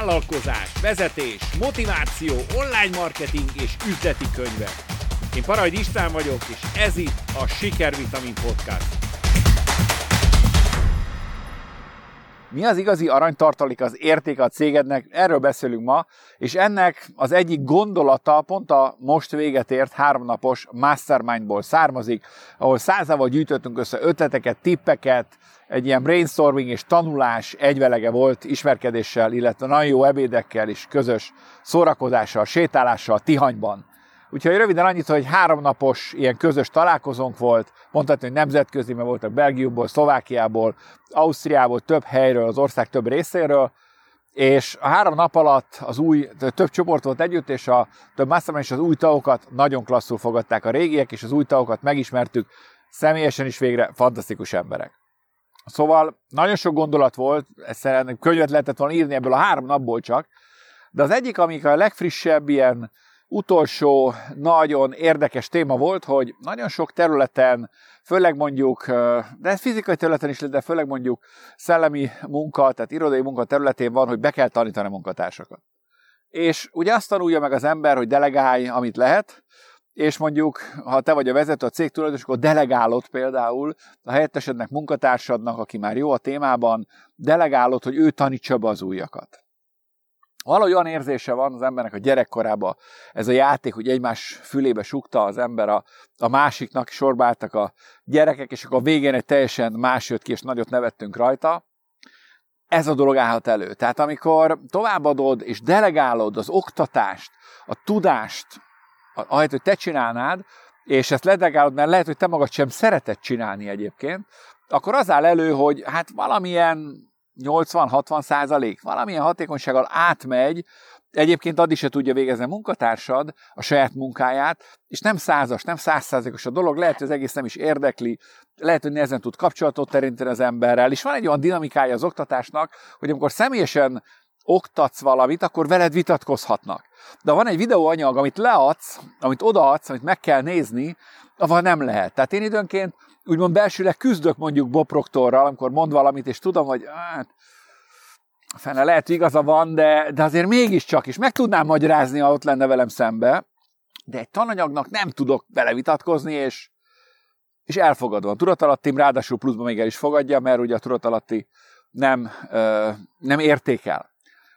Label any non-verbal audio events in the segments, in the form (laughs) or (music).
vállalkozás, vezetés, motiváció, online marketing és üzleti könyvek. Én Parajd István vagyok, és ez itt a Sikervitamin Podcast. Mi az igazi aranytartalék, az értéke a cégednek? Erről beszélünk ma, és ennek az egyik gondolata pont a most véget ért háromnapos mastermindból származik, ahol százával gyűjtöttünk össze ötleteket, tippeket, egy ilyen brainstorming és tanulás egyvelege volt ismerkedéssel, illetve nagyon jó ebédekkel és közös szórakozással, sétálással Tihanyban. Úgyhogy röviden annyit, hogy háromnapos ilyen közös találkozónk volt, mondhatni, hogy nemzetközi, mert voltak Belgiumból, Szlovákiából, Ausztriából, több helyről, az ország több részéről, és a három nap alatt az új, több csoport volt együtt, és a több mastermind és az új tagokat nagyon klasszul fogadták a régiek, és az új tagokat megismertük, személyesen is végre fantasztikus emberek. Szóval nagyon sok gondolat volt, ezt könyvet lehetett volna írni ebből a három napból csak, de az egyik, amik a legfrissebb ilyen utolsó nagyon érdekes téma volt, hogy nagyon sok területen, főleg mondjuk, de fizikai területen is, de főleg mondjuk szellemi munka, tehát irodai munka területén van, hogy be kell tanítani a munkatársakat. És ugye azt tanulja meg az ember, hogy delegálj, amit lehet, és mondjuk, ha te vagy a vezető, a cég tulajdonos, akkor delegálod például a helyettesednek, munkatársadnak, aki már jó a témában, delegálod, hogy ő tanítsa be az újakat. Valahogy olyan érzése van az embernek a gyerekkorában ez a játék, hogy egymás fülébe sukta az ember a, a másiknak, sorbáltak a gyerekek, és akkor a végén egy teljesen más jött ki, és nagyot nevettünk rajta. Ez a dolog állhat elő. Tehát amikor továbbadod és delegálod az oktatást, a tudást, ahelyett, hogy te csinálnád, és ezt ledegálod, mert lehet, hogy te magad sem szereted csinálni egyébként, akkor az áll elő, hogy hát valamilyen 80-60 százalék, valamilyen hatékonysággal átmegy, egyébként addig se tudja végezni a munkatársad a saját munkáját, és nem százas, nem százszázalékos a dolog, lehet, hogy az egész nem is érdekli, lehet, hogy nehezen tud kapcsolatot teremteni az emberrel, és van egy olyan dinamikája az oktatásnak, hogy amikor személyesen oktatsz valamit, akkor veled vitatkozhatnak. De van egy videóanyag, amit leadsz, amit odaadsz, amit meg kell nézni, avval nem lehet. Tehát én időnként úgymond belsőleg küzdök mondjuk Bob Proctorral, amikor mond valamit, és tudom, hogy hát, fene lehet, hogy igaza van, de, de azért mégiscsak is meg tudnám magyarázni, ha ott lenne velem szembe, de egy tananyagnak nem tudok vele vitatkozni, és, és elfogadom. A tudatalattim ráadásul pluszban még el is fogadja, mert ugye a tudatalatti nem, ö, nem értékel.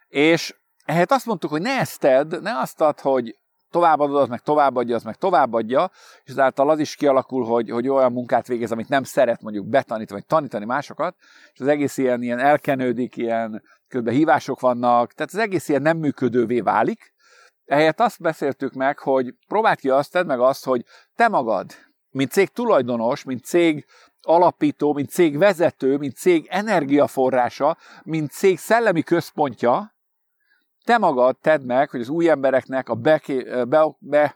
És ehhez azt mondtuk, hogy ne ezt tedd, ne azt add, hogy továbbadod, az meg továbbadja, az meg továbbadja, és ezáltal az is kialakul, hogy, hogy olyan munkát végez, amit nem szeret mondjuk betanítani, vagy tanítani másokat, és az egész ilyen, ilyen elkenődik, ilyen közben hívások vannak, tehát az egész ilyen nem működővé válik. Ehelyett azt beszéltük meg, hogy próbáld ki azt, tedd meg azt, hogy te magad, mint cég tulajdonos, mint cég alapító, mint cég vezető, mint cég energiaforrása, mint cég szellemi központja, te magad tedd meg, hogy az új embereknek a beké, be, be,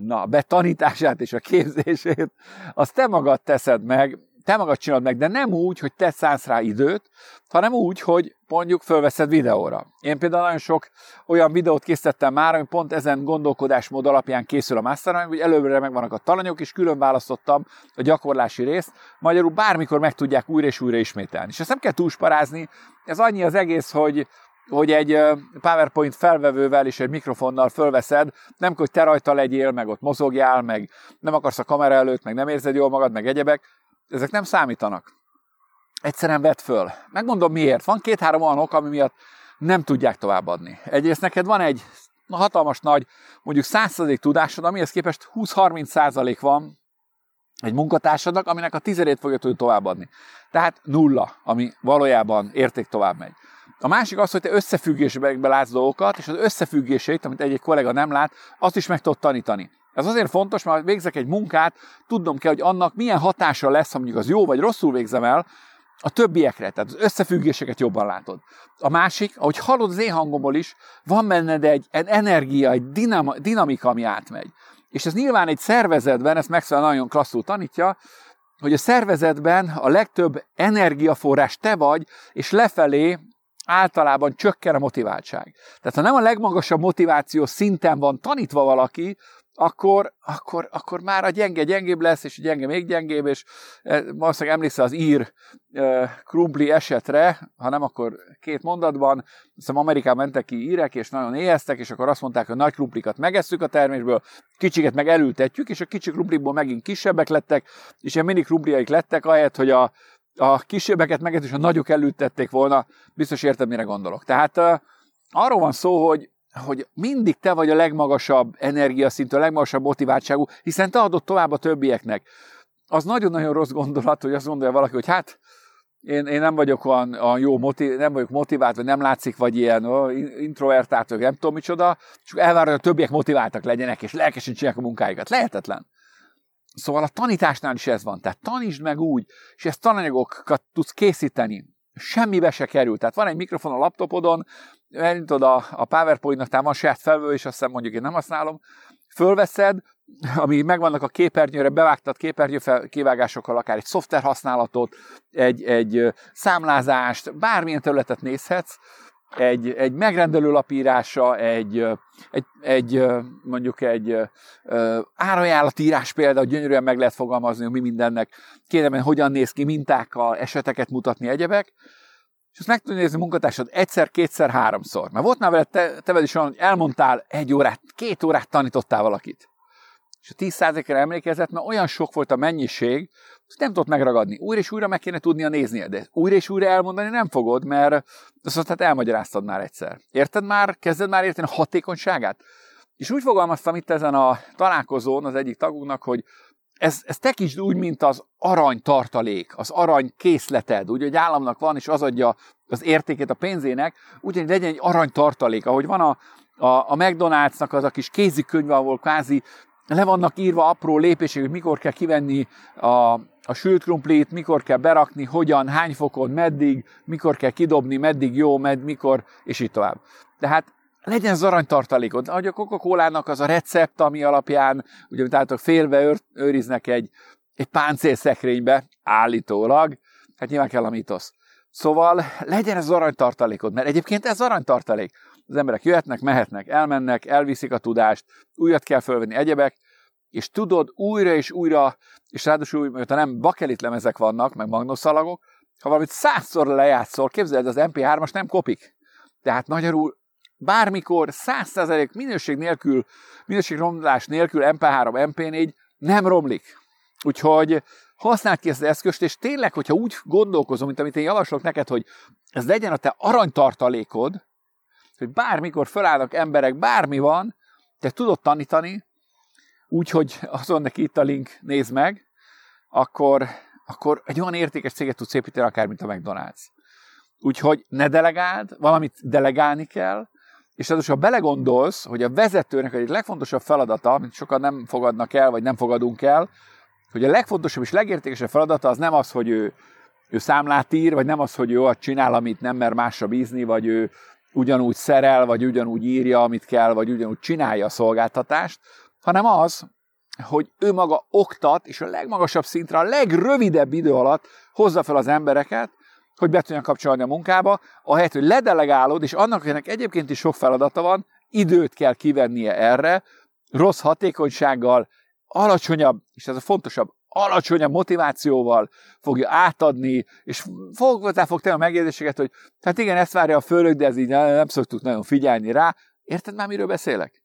na, betanítását és a képzését, azt te magad teszed meg, te magad csinálod meg, de nem úgy, hogy te szánsz rá időt, hanem úgy, hogy mondjuk fölveszed videóra. Én például nagyon sok olyan videót készítettem már, ami pont ezen gondolkodásmód alapján készül a mastermind, hogy előre megvannak a talanyok, és külön választottam a gyakorlási részt, magyarul bármikor meg tudják újra és újra ismételni. És ezt nem kell túlsparázni, ez annyi az egész, hogy hogy egy PowerPoint felvevővel és egy mikrofonnal fölveszed, nem hogy te rajta legyél, meg ott mozogjál, meg nem akarsz a kamera előtt, meg nem érzed jól magad, meg egyebek, ezek nem számítanak. Egyszerűen vedd föl. Megmondom miért. Van két-három olyan ok, ami miatt nem tudják továbbadni. Egyrészt neked van egy hatalmas nagy, mondjuk 100% tudásod, amihez képest 20-30% van egy munkatársadnak, aminek a tizedét fogja tudni továbbadni. Tehát nulla, ami valójában érték tovább megy. A másik az, hogy te összefüggésbe látsz dolgokat, és az összefüggéseit, amit egy-egy kollega nem lát, azt is meg tudod tanítani. Ez azért fontos, mert ha végzek egy munkát, tudnom kell, hogy annak milyen hatása lesz, ha mondjuk az jó vagy rosszul végzem el, a többiekre, tehát az összefüggéseket jobban látod. A másik, ahogy hallod az én hangomból is, van benned egy, egy energia, egy dinam, dinamika, ami átmegy. És ez nyilván egy szervezetben, ezt Maxwell nagyon klasszul tanítja, hogy a szervezetben a legtöbb energiaforrás te vagy, és lefelé általában csökken a motiváltság. Tehát ha nem a legmagasabb motiváció szinten van tanítva valaki, akkor, akkor, akkor már a gyenge gyengébb lesz, és a gyenge még gyengébb, és e, valószínűleg emlékszel az ír e, krumpli esetre, ha nem, akkor két mondatban, hiszem Amerikán mentek ki írek, és nagyon éheztek, és akkor azt mondták, hogy nagy krumplikat megesszük a termésből, kicsiket meg elültetjük, és a kicsi krumplikból megint kisebbek lettek, és ilyen mini krumpliaik lettek, ahelyett, hogy a, a kisebbeket meget, és a nagyok elültették volna, biztos érted, mire gondolok. Tehát uh, arról van szó, hogy hogy mindig te vagy a legmagasabb energiaszintű, a legmagasabb motiváltságú, hiszen te adod tovább a többieknek. Az nagyon-nagyon rossz gondolat, hogy azt gondolja valaki, hogy hát én, én nem vagyok olyan, olyan jó, motiv, nem vagyok motivált, vagy nem látszik, vagy ilyen oh, introvertált, vagy nem tudom micsoda, csak elvárja, hogy a többiek motiváltak legyenek, és lelkesen csinálják a munkáikat. Lehetetlen. Szóval a tanításnál is ez van. Tehát tanítsd meg úgy, és ezt tananyagokat tudsz készíteni. Semmibe se kerül. Tehát van egy mikrofon a laptopodon, elindítod a, a PowerPoint-nak, tehát van saját felvő, és azt hiszem mondjuk én nem használom, fölveszed, ami megvannak a képernyőre, bevágtad képernyő kivágásokkal, akár egy szoftver használatot, egy, egy számlázást, bármilyen területet nézhetsz, egy, egy megrendelő lapírása, egy, egy, egy mondjuk egy árajánlatírás például gyönyörűen meg lehet fogalmazni, hogy mi mindennek kérem, hogyan néz ki, mintákkal, eseteket mutatni, egyebek, és ezt meg tudod nézni munkatársad egyszer, kétszer, háromszor. Mert volt már vele te, te is olyan, hogy elmondtál egy órát, két órát tanítottál valakit. És a 10%-ra emlékezett, mert olyan sok volt a mennyiség, hogy nem tudott megragadni. Újra és újra meg kéne tudnia néznie, de újra és újra elmondani nem fogod, mert azt hát elmagyaráztad már egyszer. Érted már? Kezded már érteni a hatékonyságát? És úgy fogalmaztam itt ezen a találkozón az egyik tagunknak, hogy ez, ez tekintsd úgy, mint az arany tartalék, az arany készleted, úgy, hogy államnak van, és az adja az értékét a pénzének, úgyhogy legyen egy arany tartalék, ahogy van a, a, a McDonald'snak az a kis kézikönyv, ahol kvázi le vannak írva apró lépések, hogy mikor kell kivenni a, a sült krumplit, mikor kell berakni, hogyan, hány fokon, meddig, mikor kell kidobni, meddig jó, med, mikor, és így tovább. Tehát legyen az aranytartalékod. Ahogy a coca az a recept, ami alapján, ugye, tehát félve őr, őriznek egy, egy páncélszekrénybe, állítólag, hát nyilván kell a mitosz. Szóval legyen ez az aranytartalékod, mert egyébként ez aranytartalék. Az emberek jöhetnek, mehetnek, elmennek, elviszik a tudást, újat kell fölvenni egyebek, és tudod újra és újra, és ráadásul, mert nem bakelit lemezek vannak, meg magnoszalagok, ha valamit százszor lejátszol, képzeld, az MP3-as nem kopik. Tehát magyarul bármikor 100% minőség nélkül, minőségromlás nélkül MP3, MP4 nem romlik. Úgyhogy használd ki ezt az eszközt, és tényleg, hogyha úgy gondolkozom, mint amit én javaslok neked, hogy ez legyen a te aranytartalékod, hogy bármikor felállnak emberek, bármi van, te tudod tanítani, úgyhogy azon neki itt a link, nézd meg, akkor, akkor egy olyan értékes céget tudsz építeni, akár mint a McDonald's. Úgyhogy ne delegáld, valamit delegálni kell, és az, ha belegondolsz, hogy a vezetőnek egy legfontosabb feladata, amit sokan nem fogadnak el, vagy nem fogadunk el, hogy a legfontosabb és legértékesebb feladata az nem az, hogy ő, ő számlát ír, vagy nem az, hogy ő ott csinál, amit nem mer másra bízni, vagy ő ugyanúgy szerel, vagy ugyanúgy írja, amit kell, vagy ugyanúgy csinálja a szolgáltatást, hanem az, hogy ő maga oktat, és a legmagasabb szintre, a legrövidebb idő alatt hozza fel az embereket, hogy be tudjan kapcsolni a munkába, ahelyett, hogy ledelegálod, és annak, akinek egyébként is sok feladata van, időt kell kivennie erre, rossz hatékonysággal, alacsonyabb, és ez a fontosabb, alacsonyabb motivációval fogja átadni, és fog, hozzá fog tenni a megjegyzéseket, hogy hát igen, ezt várja a fölök, de ez így nem, nem szoktuk nagyon figyelni rá. Érted már, miről beszélek?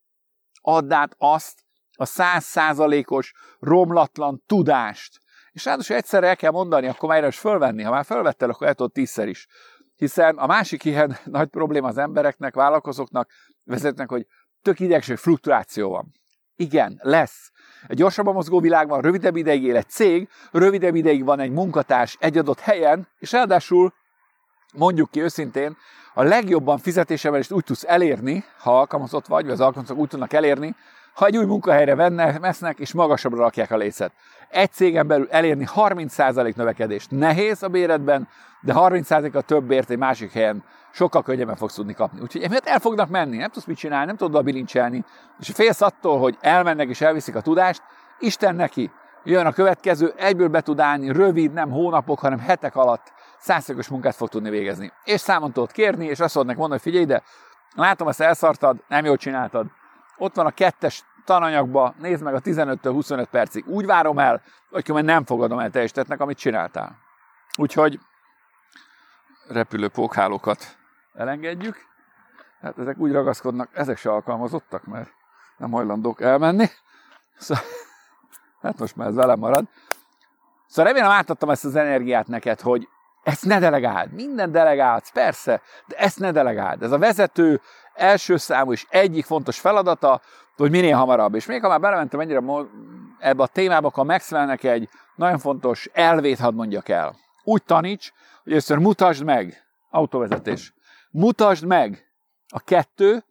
Add át azt a százszázalékos, romlatlan tudást, és ráadásul egyszerre el kell mondani, akkor már is fölvenni. Ha már fölvettel, akkor el tudod tízszer is. Hiszen a másik ilyen (laughs) nagy probléma az embereknek, vállalkozóknak, vezetnek, hogy tök idegség fluktuáció van. Igen, lesz. Egy gyorsabban mozgó világban rövidebb ideig él egy cég, rövidebb ideig van egy munkatárs egy adott helyen, és ráadásul mondjuk ki őszintén, a legjobban fizetésemelést úgy tudsz elérni, ha alkalmazott vagy, vagy az alkalmazottak úgy tudnak elérni, ha egy új munkahelyre venne, mesznek, és magasabbra rakják a lécet. Egy cégen belül elérni 30% növekedést nehéz a béredben, de 30%-a többért egy másik helyen sokkal könnyebben fogsz tudni kapni. Úgyhogy emiatt el fognak menni, nem tudsz mit csinálni, nem tudod bilincselni, és félsz attól, hogy elmennek és elviszik a tudást, Isten neki, jön a következő, egyből be tud állni, rövid, nem hónapok, hanem hetek alatt százszögös munkát fog tudni végezni. És számon tudod kérni, és azt mondnak mondani, hogy figyelj ide, látom, ezt elszartad, nem jól csináltad, ott van a kettes tananyagba, nézd meg a 15-25 percig. Úgy várom el, hogy mert nem fogadom el teljesítetnek, amit csináltál. Úgyhogy repülő pókhálókat elengedjük. Hát ezek úgy ragaszkodnak, ezek se alkalmazottak, mert nem hajlandók elmenni. Szóval, hát most már ez velem marad. Szóval remélem átadtam ezt az energiát neked, hogy ezt ne delegáld. Minden delegálsz, persze, de ezt ne delegáld. Ez a vezető első számú és egyik fontos feladata, hogy minél hamarabb. És még ha már belementem ennyire ebbe a témába, akkor megszvelnek egy nagyon fontos elvét, hadd mondjak el. Úgy taníts, hogy először mutasd meg, autóvezetés, mutasd meg a kettő,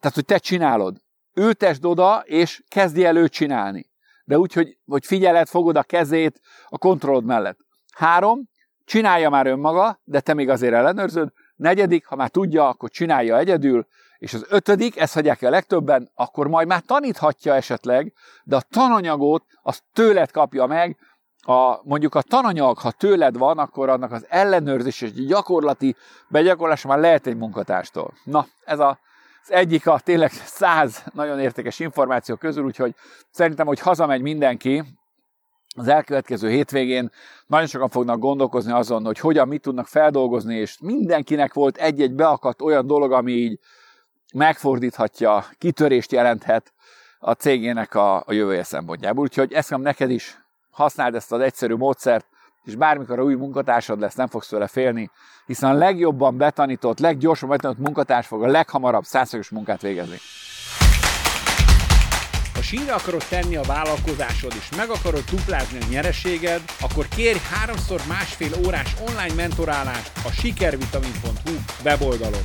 tehát, hogy te csinálod. Ültesd oda, és kezdj el őt csinálni. De úgy, hogy, hogy figyeled, fogod a kezét a kontrollod mellett. Három, csinálja már önmaga, de te még azért ellenőrzöd. Negyedik, ha már tudja, akkor csinálja egyedül. És az ötödik, ezt hagyják a legtöbben, akkor majd már taníthatja esetleg, de a tananyagot azt tőled kapja meg, a, mondjuk a tananyag, ha tőled van, akkor annak az ellenőrzés és gyakorlati begyakorlása már lehet egy munkatárstól. Na, ez a, az egyik a tényleg száz nagyon értékes információ közül, úgyhogy szerintem, hogy hazamegy mindenki, az elkövetkező hétvégén nagyon sokan fognak gondolkozni azon, hogy hogyan, mit tudnak feldolgozni, és mindenkinek volt egy-egy beakadt olyan dolog, ami így megfordíthatja, kitörést jelenthet a cégének a, a jövője szempontjából. Úgyhogy ezt neked is használd ezt az egyszerű módszert, és bármikor a új munkatársad lesz, nem fogsz tőle félni, hiszen a legjobban betanított, leggyorsabban betanított munkatárs fog a leghamarabb százszoros munkát végezni. Ha sínre akarod tenni a vállalkozásod, és meg akarod duplázni a nyereséged, akkor kérj háromszor másfél órás online mentorálást a sikervitamin.hu weboldalon.